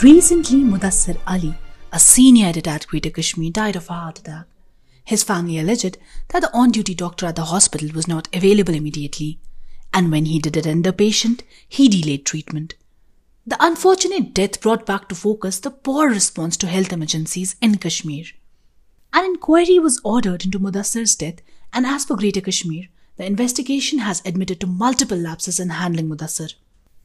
Recently, Mudasir Ali, a senior editor at Greater Kashmir, died of a heart attack. His family alleged that the on duty doctor at the hospital was not available immediately, and when he did attend the patient, he delayed treatment. The unfortunate death brought back to focus the poor response to health emergencies in Kashmir. An inquiry was ordered into Mudasir's death, and as for Greater Kashmir, the investigation has admitted to multiple lapses in handling Mudasir.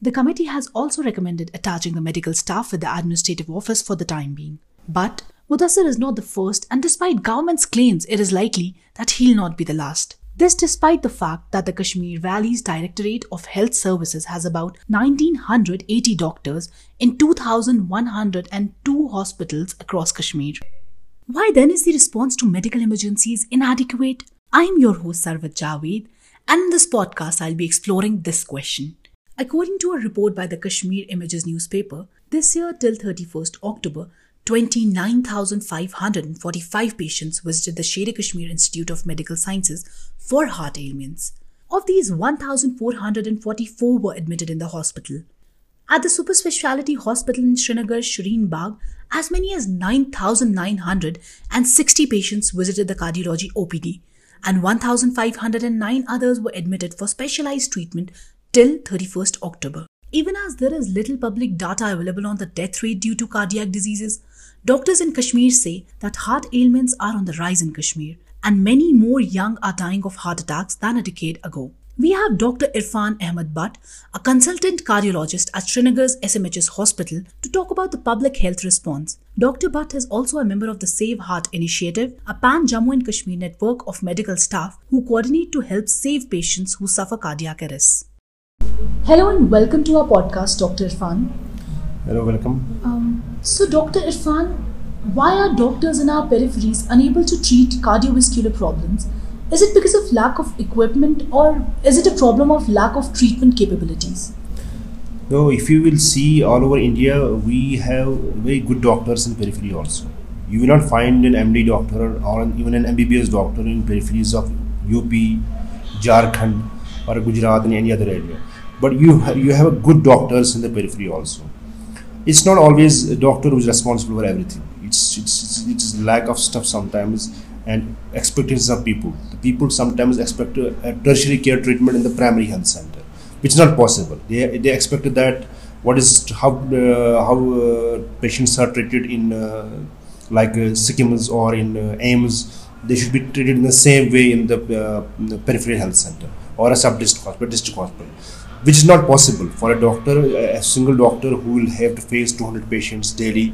The committee has also recommended attaching the medical staff with the administrative office for the time being. But Mudasir is not the first, and despite government's claims, it is likely that he'll not be the last. This despite the fact that the Kashmir Valley's Directorate of Health Services has about 1980 doctors in 2102 hospitals across Kashmir. Why then is the response to medical emergencies inadequate? I'm your host Sarwat Javaid, and in this podcast I'll be exploring this question. According to a report by the Kashmir Images newspaper, this year till 31st October, 29,545 patients visited the Sher Kashmir Institute of Medical Sciences for heart ailments. Of these, 1,444 were admitted in the hospital. At the super speciality hospital in Srinagar, Shireen Bagh, as many as 9,960 patients visited the cardiology OPD, and 1,509 others were admitted for specialized treatment till 31st October. Even as there is little public data available on the death rate due to cardiac diseases, doctors in Kashmir say that heart ailments are on the rise in Kashmir, and many more young are dying of heart attacks than a decade ago. We have Dr. Irfan Ahmad Bhat, a consultant cardiologist at Srinagar's SMHS hospital, to talk about the public health response. Dr. Bhat is also a member of the Save Heart Initiative, a pan Jammu and Kashmir network of medical staff who coordinate to help save patients who suffer cardiac arrest. Hello and welcome to our podcast, Dr. Irfan. Hello, welcome. Um, so, Dr. Irfan, why are doctors in our peripheries unable to treat cardiovascular problems? Is it because of lack of equipment or is it a problem of lack of treatment capabilities? No, if you will see all over India, we have very good doctors in periphery also. You will not find an MD doctor or even an MBBS doctor in peripheries of UP, Jharkhand, or Gujarat and any other area. But you ha- you have good doctors in the periphery also. It's not always a doctor who is responsible for everything. It's it's it's, lack of stuff sometimes and expectations of people. The people sometimes expect a, a tertiary care treatment in the primary health center, which is not possible. They they expect that what is how uh, how uh, patients are treated in uh, like uh, SKIMS or in uh, AIIMS. They should be treated in the same way in the, uh, in the peripheral health center or a sub-district hospital, district hospital, which is not possible for a doctor, a single doctor who will have to face 200 patients daily.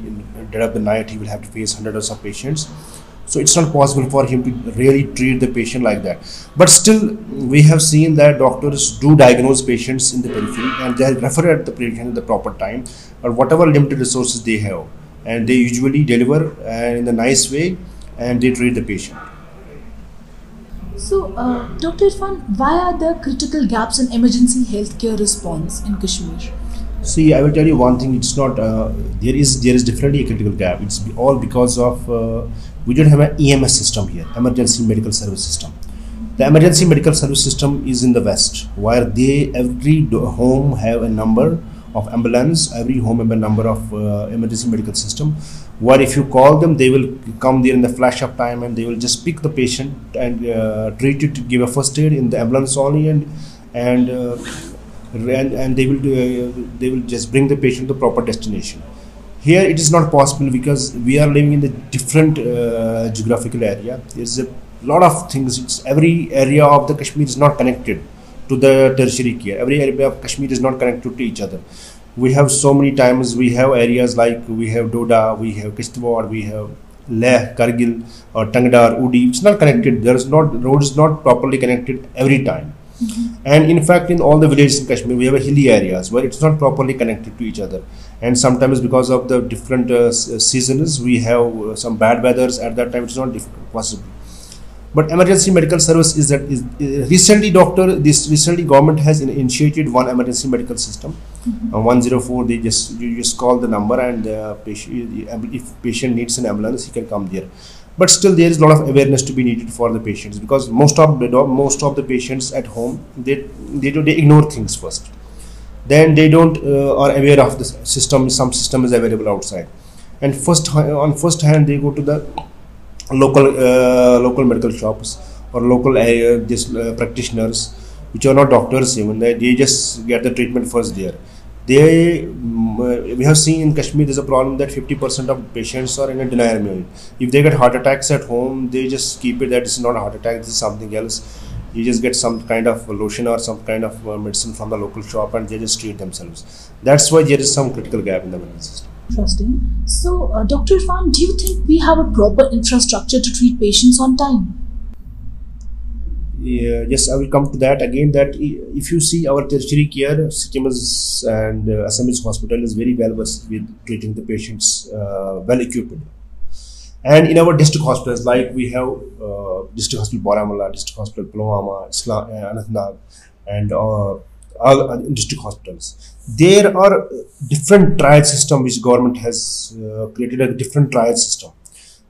Dead of the night, he will have to face hundreds of patients. So it's not possible for him to really treat the patient like that. But still, we have seen that doctors do diagnose patients in the periphery and they refer at the patient at the proper time, or whatever limited resources they have, and they usually deliver uh, in a nice way and they treat the patient. So, uh, Dr. Irfan, why are there critical gaps in emergency healthcare response in Kashmir? See, I will tell you one thing. It's not uh, there is there is definitely a critical gap. It's all because of uh, we don't have an EMS system here, emergency medical service system. The emergency medical service system is in the west, where they every home have a number of ambulance. Every home a number of uh, emergency medical system. Where if you call them, they will come there in the flash of time and they will just pick the patient and uh, treat it, give a first aid in the ambulance only, and and uh, and, they will do, uh, they will just bring the patient to the proper destination here it is not possible because we are living in a different uh, geographical area there's a lot of things it's every area of the kashmir is not connected to the tertiary care. Every area of kashmir is not connected to each other. We have so many times we have areas like we have doda we have kishtwar we have leh kargil or tangdar udi. It's not connected. There is not road is not properly connected every time. And in fact in all the villages in kashmir we have hilly areas where it's not properly connected to each other. And sometimes because of the different uh, seasons we have uh, some bad weathers. At that time it's not possible but emergency medical service is that is recently doctor this recently government has in- initiated one emergency medical system. Uh, 104 they just you just call the number and uh, patient, if patient needs an ambulance he can come there. But still there is a lot of awareness to be needed for the patients because most of the most of the patients at home they they do they ignore things first. Then they don't uh, are aware of the system some system is available outside. And first on first hand they go to the local uh, local medical shops or local area just uh, practitioners which are not doctors even they, they just get the treatment first there. They mm, uh, we have seen in kashmir there's a problem that 50% of patients are in a denial mode. If they get heart attacks at home they just keep it that it's not a heart attack this is something else. You just get some kind of lotion or some kind of uh, medicine from the local shop and they just treat themselves. That's why there is some critical gap in the medical system Interesting. So, uh, Dr. Irfan, do you think we have a proper infrastructure to treat patients on time? Yeah, yes, I will come to that again. That if you see our tertiary care, SKIMS and uh, hospital is very well versed with treating the patients, uh, well equipped. And in our district hospitals, like we have uh, district hospital Baramulla, district hospital Pulwama, uh, Anantnag, and uh, all district hospitals. There are different triage system which government has uh, created a different triage system.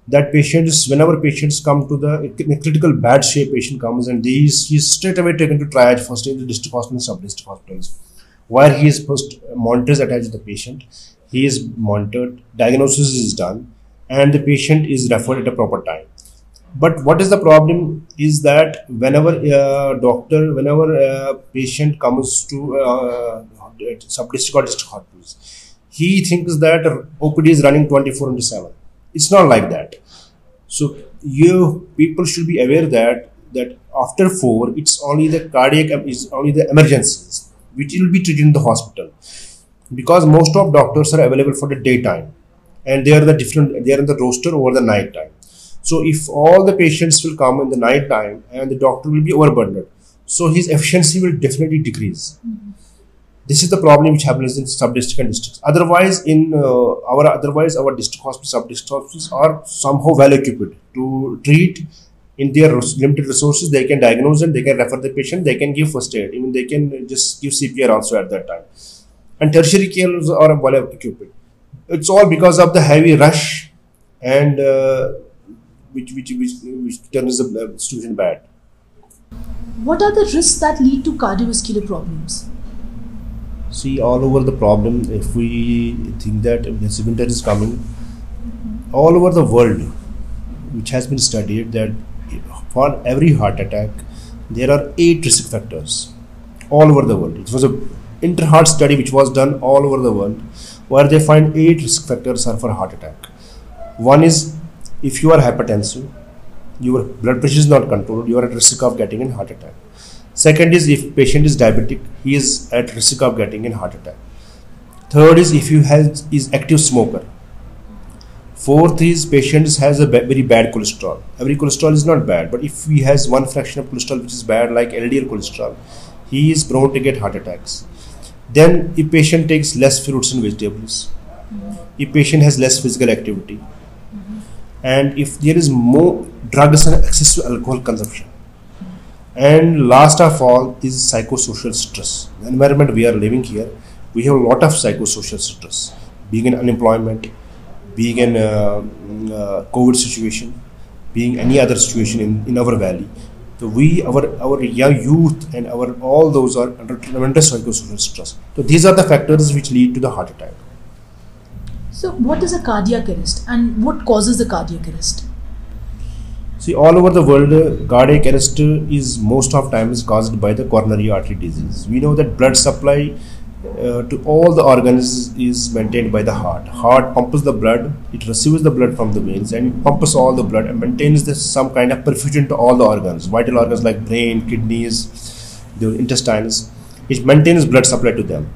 That patients, whenever patients come to the critical bad shape, patient comes and they is, he is straight away taken to triage first in the district hospital and sub-district hospitals, where he is first monitors attached to the patient. He is monitored, diagnosis is done, and the patient is referred at a proper time but what is the problem is that whenever a doctor whenever a patient comes to uh, sub district or district hospitals he thinks that opd is running 24 into 7 it's not like that. So you people should be aware that that after 4 it's only the cardiac is only the emergencies which will be treated in the hospital. Because most of doctors are available for the daytime and they are the different they are in the roster over the night time so if all the patients will come in the night time and the doctor will be overburdened, so his efficiency will definitely decrease. Mm-hmm. This is the problem which happens in sub-district and districts. Otherwise, in uh, our otherwise our district hospitals, sub-district hospitals are somehow well equipped to treat in their limited resources. They can diagnose and they can refer the patient. They can give first aid. Even they can just give CPR also at that time. And tertiary care are well equipped. It's all because of the heavy rush and uh, which which which, which turns the situation bad. What are the risks that lead to cardiovascular problems? See, all over the problem, if we think that the winter is coming, all over the world, which has been studied that for every heart attack, there are eight risk factors all over the world. It was a inter-heart study which was done all over the world, where they find eight risk factors are for heart attack. One is if you are hypertensive, your blood pressure is not controlled, you are at risk of getting a heart attack. Second is if patient is diabetic, he is at risk of getting a heart attack. Third is if you has is active smoker. Fourth is patient has a very bad cholesterol. Every cholesterol is not bad, but if he has one fraction of cholesterol which is bad, like LDL cholesterol, he is prone to get heart attacks. Then if patient takes less fruits and vegetables, mm-hmm. if patient has less physical activity, and if there is more drugs and to alcohol consumption. And last of all is psychosocial stress. The environment we are living here we have a lot of psychosocial stress. Being in unemployment being in a, uh, covid situation being any other situation in, in our valley. So we our our young youth and our all those are under tremendous psychosocial stress. So these are the factors which lead to the heart attack so, what is a cardiac arrest and what causes the cardiac arrest? See, all over the world, uh, cardiac arrest is most of time is caused by the coronary artery disease. We know that blood supply uh, to all the organs is maintained by the heart. Heart pumps the blood, it receives the blood from the veins and pumps all the blood and maintains this some kind of perfusion to all the organs, vital organs like brain, kidneys, the intestines. It maintains blood supply to them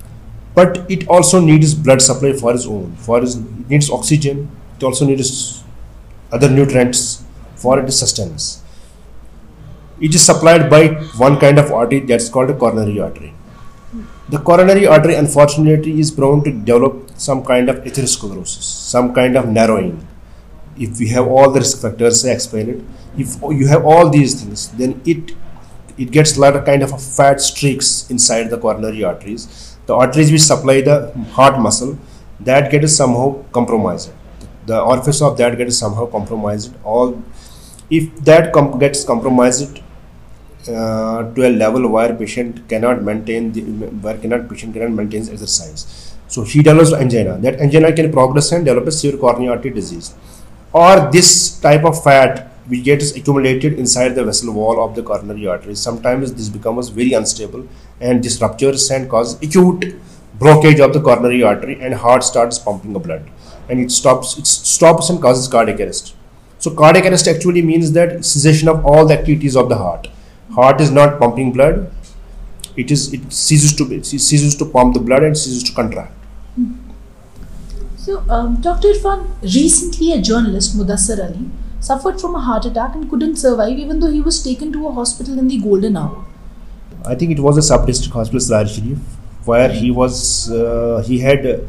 but it also needs blood supply for its own for its it needs oxygen. It also needs other nutrients for its sustenance. It is supplied by one kind of artery that's called a coronary artery. The coronary artery unfortunately is prone to develop some kind of atherosclerosis some kind of narrowing. If we have all the risk factors I explained it if you have all these things then it it gets a lot of kind of fat streaks inside the coronary arteries the arteries which supply the heart muscle that gets somehow compromised the orifice of that gets somehow compromised all if that com gets compromised uh, to a level where patient cannot maintain the, where cannot patient cannot maintain exercise. So he develops angina. That angina can progress and develop a severe coronary artery disease, or this type of fat which gets accumulated inside the vessel wall of the coronary artery. Sometimes this becomes very unstable and this ruptures and causes acute blockage of the coronary artery and heart starts pumping the blood and it stops it stops and causes cardiac arrest. So cardiac arrest actually means that cessation of all the activities of the heart. Heart is not pumping blood. It is it ceases to it ceases to pump the blood and ceases to contract. So, um, Dr. Irfan, recently a journalist, Mudasir Ali, suffered from a heart attack and couldn't survive even though he was taken to a hospital in the golden hour. I think it was a sub-district hospital, Sarar where he was, uh, he had,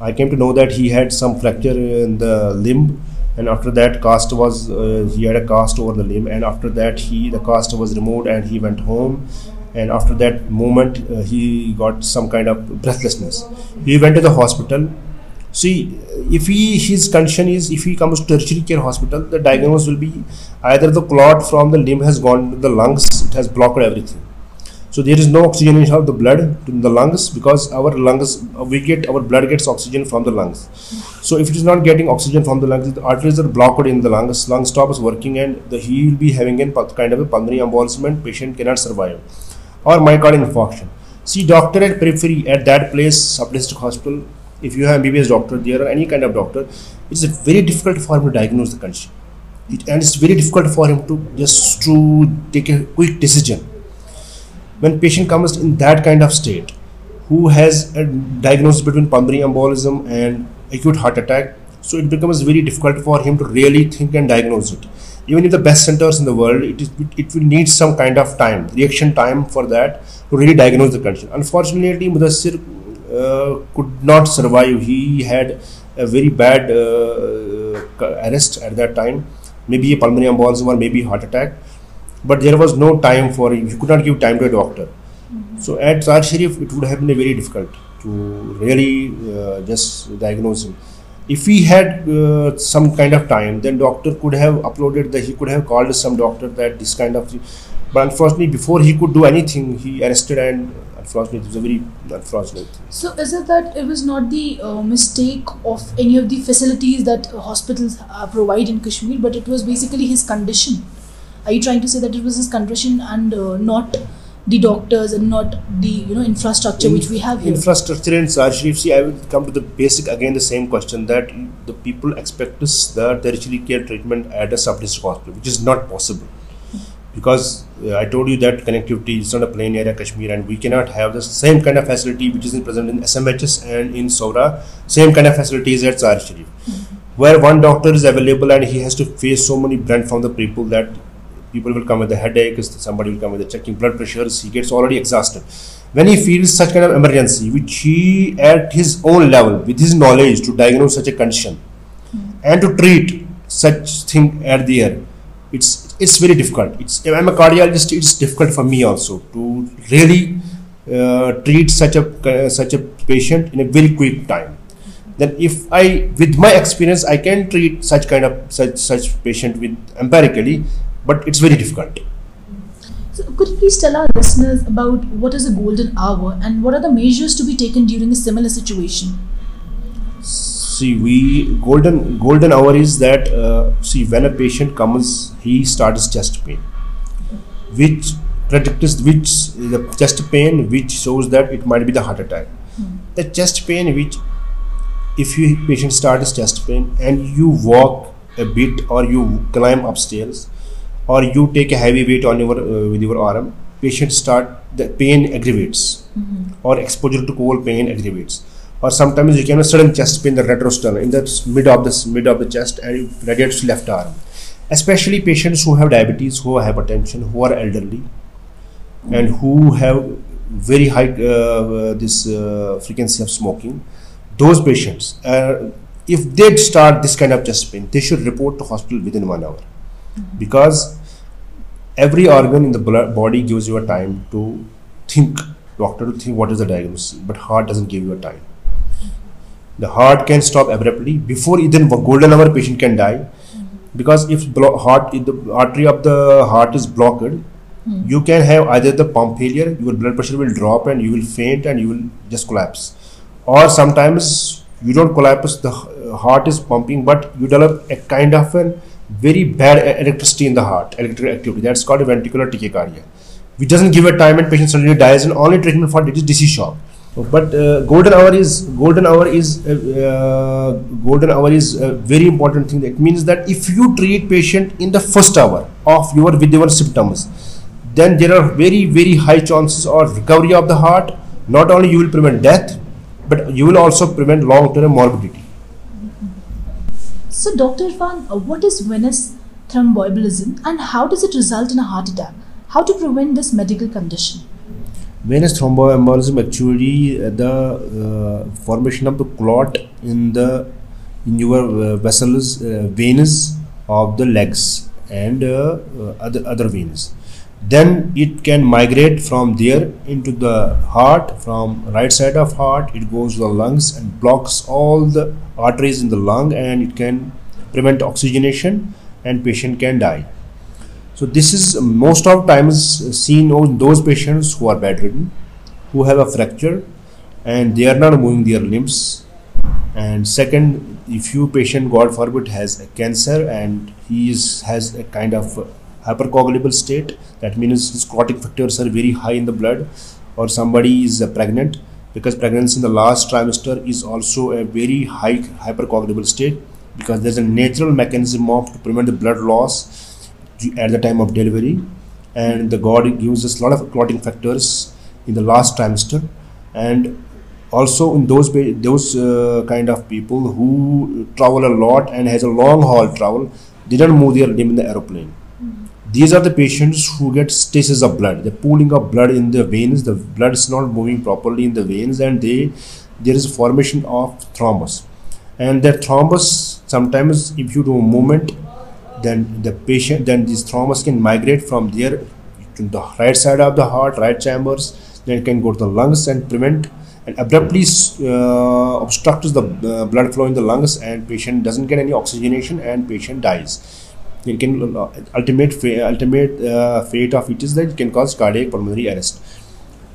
I came to know that he had some fracture in the limb and after that cast was, uh, he had a cast over the limb and after that he, the cast was removed and he went home and after that moment uh, he got some kind of breathlessness. He went to the hospital See, if he his condition is if he comes to tertiary care hospital, the diagnosis will be either the clot from the limb has gone to the lungs, it has blocked everything. So there is no oxygenation of the blood in the lungs because our lungs we get our blood gets oxygen from the lungs. So if it is not getting oxygen from the lungs, the arteries are blocked in the lungs. Lung stops working and the, he will be having a kind of a pulmonary embolism. Patient cannot survive or myocardial infarction. See doctor at periphery at that place, sub-district hospital if you have a MBBS doctor there or any kind of doctor, it's very difficult for him to diagnose the condition. It, and it's very difficult for him to just to take a quick decision. When patient comes in that kind of state, who has a diagnosis between pulmonary embolism and acute heart attack, so it becomes very difficult for him to really think and diagnose it. Even in the best centers in the world, it is it will need some kind of time, reaction time for that to really diagnose the condition. Unfortunately, Mudasir could not survive. He had a very bad uh, arrest at that time, maybe a pulmonary embolism or maybe heart attack. But there was no time for him. He could not give time to a doctor. Mm-hmm. So at Sarar Sharif, it would have been very difficult to really uh, just diagnose him. If he had uh, some kind of time, then doctor could have uploaded that he could have called some doctor that this kind of. But unfortunately, before he could do anything, he arrested and unfortunately it was a very unfortunate. So is it that it was not the uh, mistake of any of the facilities that hospitals uh, provide in Kashmir, but it was basically his condition? Are you trying to say that it was his condition and uh, not the doctors and not the you know infrastructure in, which we have here? Infrastructure in Sarar Sharif, see, I will come to the basic again the same question that the people expect us the tertiary care treatment at a sub-district hospital, which is not possible because I told you that connectivity is not a plain area Kashmir and we cannot have the same kind of facility which is present in SMHS and in Saura, same kind of facilities at Sarar Sharif, where one doctor is available and he has to face so many brand from the people that people will come with a headache, somebody will come with a checking blood pressures, he gets already exhausted. When he feels such kind of emergency, which he at his own level, with his knowledge to diagnose such a condition mm-hmm. and to treat such thing at the it's it's very difficult. It's I'm a cardiologist. It's difficult for me also to really uh, treat such a uh, such a patient in a very quick time. Then, if I, with my experience, I can treat such kind of such such patient with empirically, but it's very difficult. So, could you please tell our listeners about what is a golden hour and what are the measures to be taken during a similar situation? See we golden golden hour is that uh, see when a patient comes he starts chest pain which predicts which the chest pain which shows that it might be the heart attack mm. the chest pain which if you patient starts chest pain and you walk a bit or you climb upstairs or you take a heavy weight on your uh, with your arm patient start the pain aggravates mm-hmm. or exposure to cold pain aggravates or sometimes you can have a sudden chest pain, the retrosternum in the mid of the mid of the chest and it radiates to left arm. Especially patients who have diabetes, who have hypertension, who are elderly, and who have very high uh, uh, this uh, frequency of smoking. Those patients, uh, if they start this kind of chest pain, they should report to hospital within one hour, mm-hmm. because every organ in the body gives you a time to think doctor to think what is the diagnosis but heart doesn't give you a time the heart can stop abruptly. Before even golden hour patient can die. Because if heart if the artery of the heart is blocked you can have either the pump failure your blood pressure will drop and you will faint and you will just collapse. Or sometimes you don't collapse the heart is pumping but you develop a kind of a very bad electricity in the heart electrical activity. That's called a ventricular tachycardia. Which doesn't give a time and patient suddenly dies and only treatment for it is DC shock but uh, golden hour is golden hour is uh, uh, golden hour is a very important thing that means that if you treat patient in the first hour of your with your symptoms then there are very very high chances of recovery of the heart not only you will prevent death but you will also prevent long term morbidity So, Dr. Irfan, uh, what is venous thromboembolism and how does it result in a heart attack? How to prevent this medical condition? Venous thromboembolism actually uh, the uh, formation of the clot in the in your uh, vessels uh, veins of the legs and uh, uh, other other veins then it can migrate from there into the heart from right side of heart it goes to the lungs and blocks all the arteries in the lung and it can prevent oxygenation and patient can die so this is most of times seen on those patients who are bedridden, who have a fracture, and they are not moving their limbs. And second, if you patient, God forbid, has a cancer and he is has a kind of hypercoagulable state, that means his clotting factors are very high in the blood, or somebody is pregnant because pregnancy in the last trimester is also a very high hypercoagulable state because there's a natural mechanism of to prevent the blood loss at the time of delivery. And the god gives us a lot of clotting factors in the last trimester. And also in those those uh, kind of people who travel a lot and has a long haul travel didn't move their limb in the aeroplane. These are the patients who get stasis of blood. The pooling of blood in the veins the blood is not moving properly in the veins and they there is formation of thrombus. And that thrombus sometimes if you do a movement then the patient then this thrombus can migrate from there to the right side of the heart right chambers. Then it can go to the lungs and prevent and abruptly uh, obstructs the uh, blood flow in the lungs and patient doesn't get any oxygenation and patient dies. It can uh, ultimate fa- ultimate uh, fate of it is that it can cause cardiac pulmonary arrest.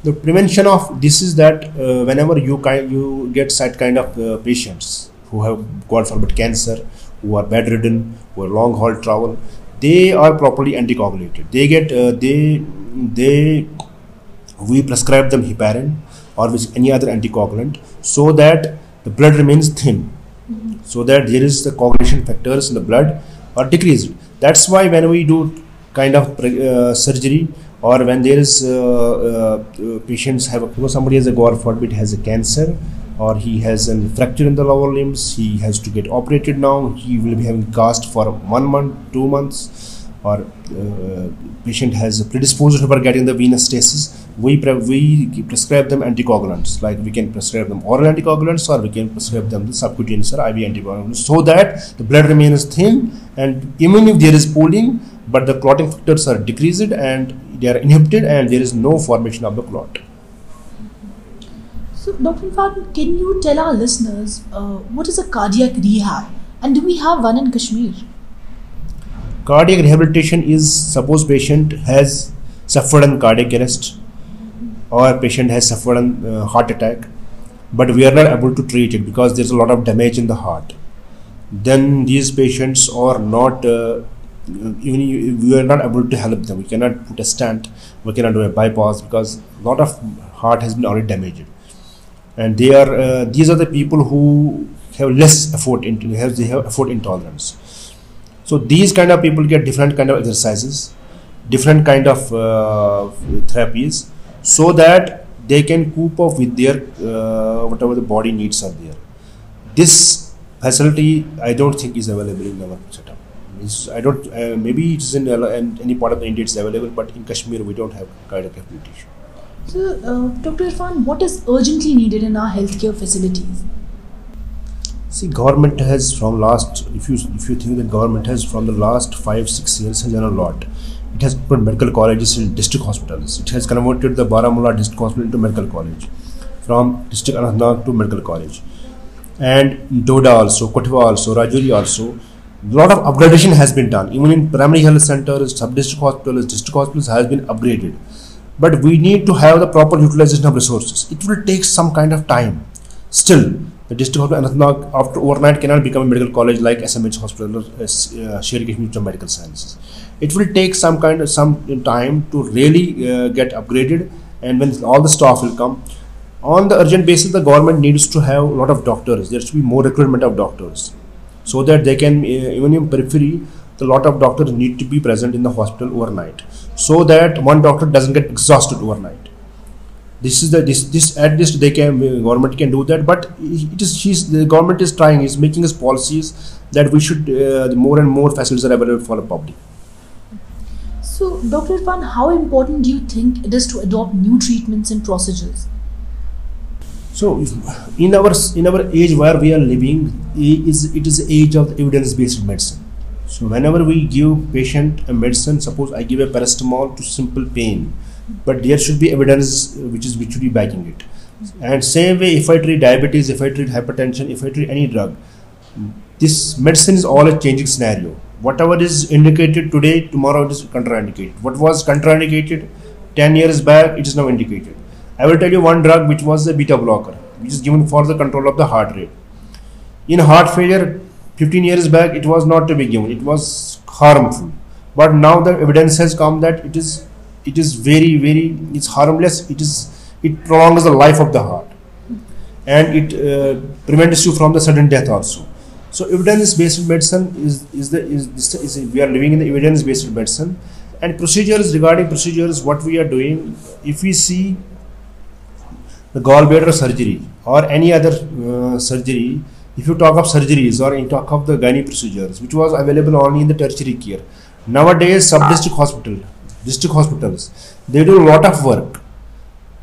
The prevention of this is that uh, whenever you kind you get such kind of uh, patients who have god forbid cancer who are bedridden who are long haul travel they are properly anticoagulated. They get uh, they they we prescribe them heparin or with any other anticoagulant so that the blood remains thin. So that there is the coagulation factors in the blood are decreased. That's why when we do kind of pre- uh, surgery or when there is uh, uh, patients have a, you know, somebody has a god forbid has a cancer or he has a fracture in the lower limbs. He has to get operated now. He will be having cast for one month two months. Or uh, patient has predisposed for getting the venous stasis. We pre- we prescribe them anticoagulants. Like we can prescribe them oral anticoagulants or we can prescribe them the subcutaneous or IV anticoagulants. So that the blood remains thin and even if there is pooling but the clotting factors are decreased and they are inhibited and there is no formation of the clot So, Dr. Irfan, can you tell our listeners uh, what is a cardiac rehab and do we have one in Kashmir? cardiac rehabilitation is suppose patient has suffered an cardiac arrest or patient has suffered an uh, heart attack but we are not able to treat it because there's a lot of damage in the heart then these patients are not uh, even we are not able to help them we cannot put a stent we cannot do a bypass because a lot of heart has been already damaged and they are uh, these are the people who have less effort into have they have effort intolerance. So these kind of people get different kind of exercises different kind of uh, therapies so that they can cope up with their uh, whatever the body needs are there. This facility i don't think is available in our setup. It's- i don't uh, maybe it is in, uh, in any part of the india it's available but in kashmir we don't have cardiac rehabilitation So, uh, Dr. Irfan, what is urgently needed in our healthcare facilities? See, government has from last, if you if you think that government has from the last five six years has done a lot. It has put medical colleges in district hospitals. It has converted the Baramulla district hospital into medical college, from district Anantnag to medical college, and Doda also, Kathua also, Rajouri also. A lot of upgradation has been done even in primary health centers sub-district hospitals district hospitals has been upgraded but we need to have the proper utilization of resources. It will take some kind of time. Still the district hospital Anantnag after overnight cannot become a medical college like SMH hospital or uh, Sher Kashmir of Medical Sciences. It will take some kind of some time to really uh, get upgraded. And when all the staff will come on the urgent basis the government needs to have a lot of doctors. There should be more recruitment of doctors so that they can uh, even in periphery the lot of doctors need to be present in the hospital overnight so that one doctor doesn't get exhausted overnight. This is the this this at least they can government can do that but it is she's the government is trying is making his policies that we should uh, more and more facilities are available for the public. So dr irfan how important do you think it is to adopt new treatments and procedures? So in our in our age where we are living is it is the age of evidence based medicine so whenever we give patient a medicine suppose i give a paracetamol to simple pain but there should be evidence which is which should be backing it. And same way if i treat diabetes if i treat hypertension if i treat any drug this medicine is all a changing scenario. Whatever is indicated today tomorrow it is contraindicated. What was contraindicated 10 years back it is now indicated. I will tell you one drug which was a beta blocker, which is given for the control of the heart rate. In heart failure, 15 years back, it was not to be given. It was harmful. But now the evidence has come that it is it is very very it's harmless. It is it prolongs the life of the heart, and it uh, prevents you from the sudden death also. So evidence-based medicine is is the is, is, we are living in the evidence-based medicine, and procedures regarding procedures. What we are doing, if we see the gallbladder surgery or any other uh, surgery, if you talk of surgeries or you talk of the gynae procedures, which was available only in the tertiary care, nowadays sub-district hospital, district hospitals, they do a lot of work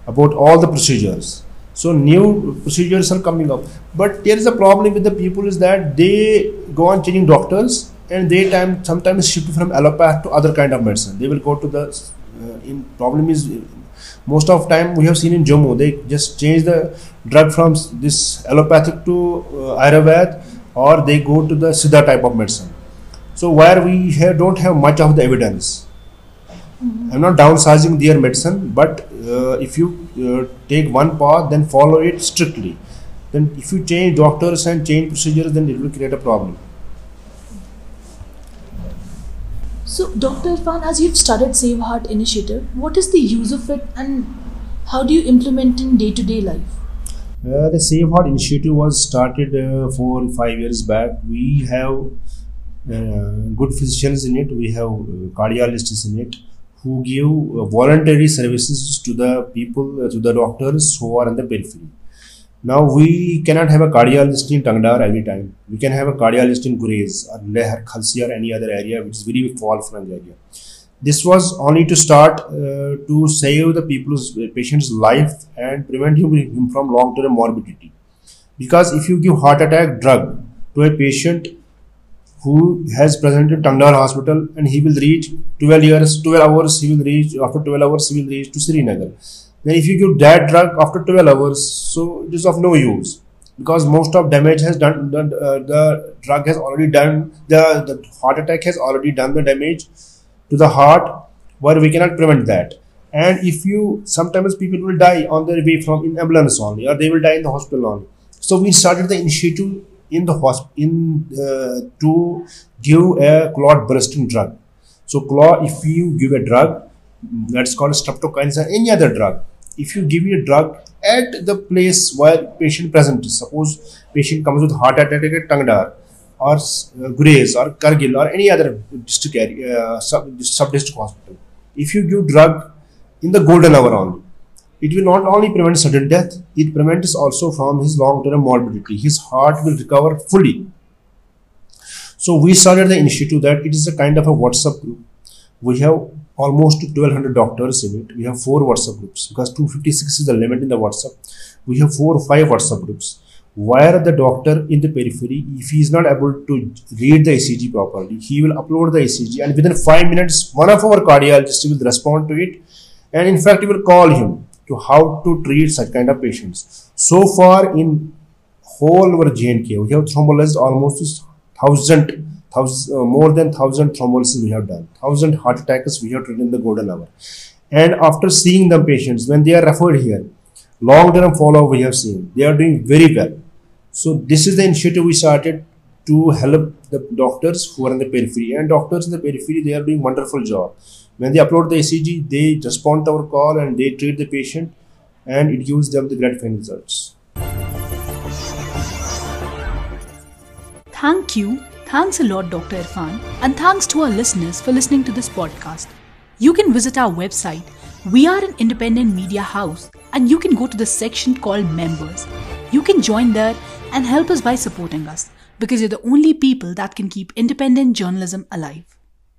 about all the procedures. So new procedures are coming up, but there is a problem with the people is that they go on changing doctors and they time sometimes shift from allopath to other kind of medicine. They will go to the uh, in problem is most of time we have seen in Jammu they just change the drug from this allopathic to uh, Ayurveda or they go to the Siddha type of medicine. So where we have, don't have much of the evidence. Mm-hmm. I'm not downsizing their medicine, but uh, if you uh, take one path, then follow it strictly. Then if you change doctors and change procedures, then it will create a problem. So, Dr. Irfan, as you've started Save Heart initiative, what is the use of it and how do you implement in day-to-day life? Uh, the Save Heart initiative was started uh, four five years back. We have uh, good physicians in it. We have uh, cardiologists in it who give uh, voluntary services to the people, uh, to the doctors who are in the periphery. Now we cannot have a cardiologist in Tangdar every time. We can have a cardiologist in Gurez or Leher, Khalsi or any other area which is very far from the area. This was only to start uh, to save the people's uh, patient's life and prevent him from long-term morbidity. Because if you give heart attack drug to a patient who has presented Tangdar hospital and he will reach 12 years, 12 hours, he will reach after 12 hours, he will reach to Srinagar then if you give that drug after 12 hours so it is of no use. Because most of damage has done the, uh, the drug has already done the, the heart attack has already done the damage to the heart where we cannot prevent that. And if you sometimes people will die on their way from in ambulance only or they will die in the hospital only. So we started the initiative in the hospital in uh, to give a clot bursting drug. So clot if you give a drug that's called streptokinase or any other drug if you give a drug at the place where patient present is, suppose patient comes with heart attack at Tangdar or uh, Gurez or Kargil or any other district area, uh, sub, sub-district hospital. If you give drug in the golden hour only, it will not only prevent sudden death, it prevents also from his long-term morbidity. His heart will recover fully. So we started the initiative that it is a kind of a WhatsApp group. We have almost 1200 doctors in it. We have four WhatsApp groups because 256 is the limit in the WhatsApp. We have four or five WhatsApp groups where the doctor in the periphery, if he is not able to read the ECG properly, he will upload the ECG and within five minutes, one of our cardiologists will respond to it and in fact, he will call him to how to treat such kind of patients. So far in whole our JNK, we have thrombolized almost thousand thousand, uh, more than 1000 thrombolysis we have done. 1000 heart attacks we have treated in the golden hour. And after seeing the patients when they are referred here long term follow up we have seen. They are doing very well. So this is the initiative we started to help the doctors who are in the periphery. And doctors in the periphery they are doing wonderful job. When they upload the ecg they respond to our call and they treat the patient and it gives them the gratifying results. Thank you. Thanks a lot, Dr. Irfan. And thanks to our listeners for listening to this podcast. You can visit our website. We are an independent media house, and you can go to the section called Members. You can join there and help us by supporting us because you're the only people that can keep independent journalism alive.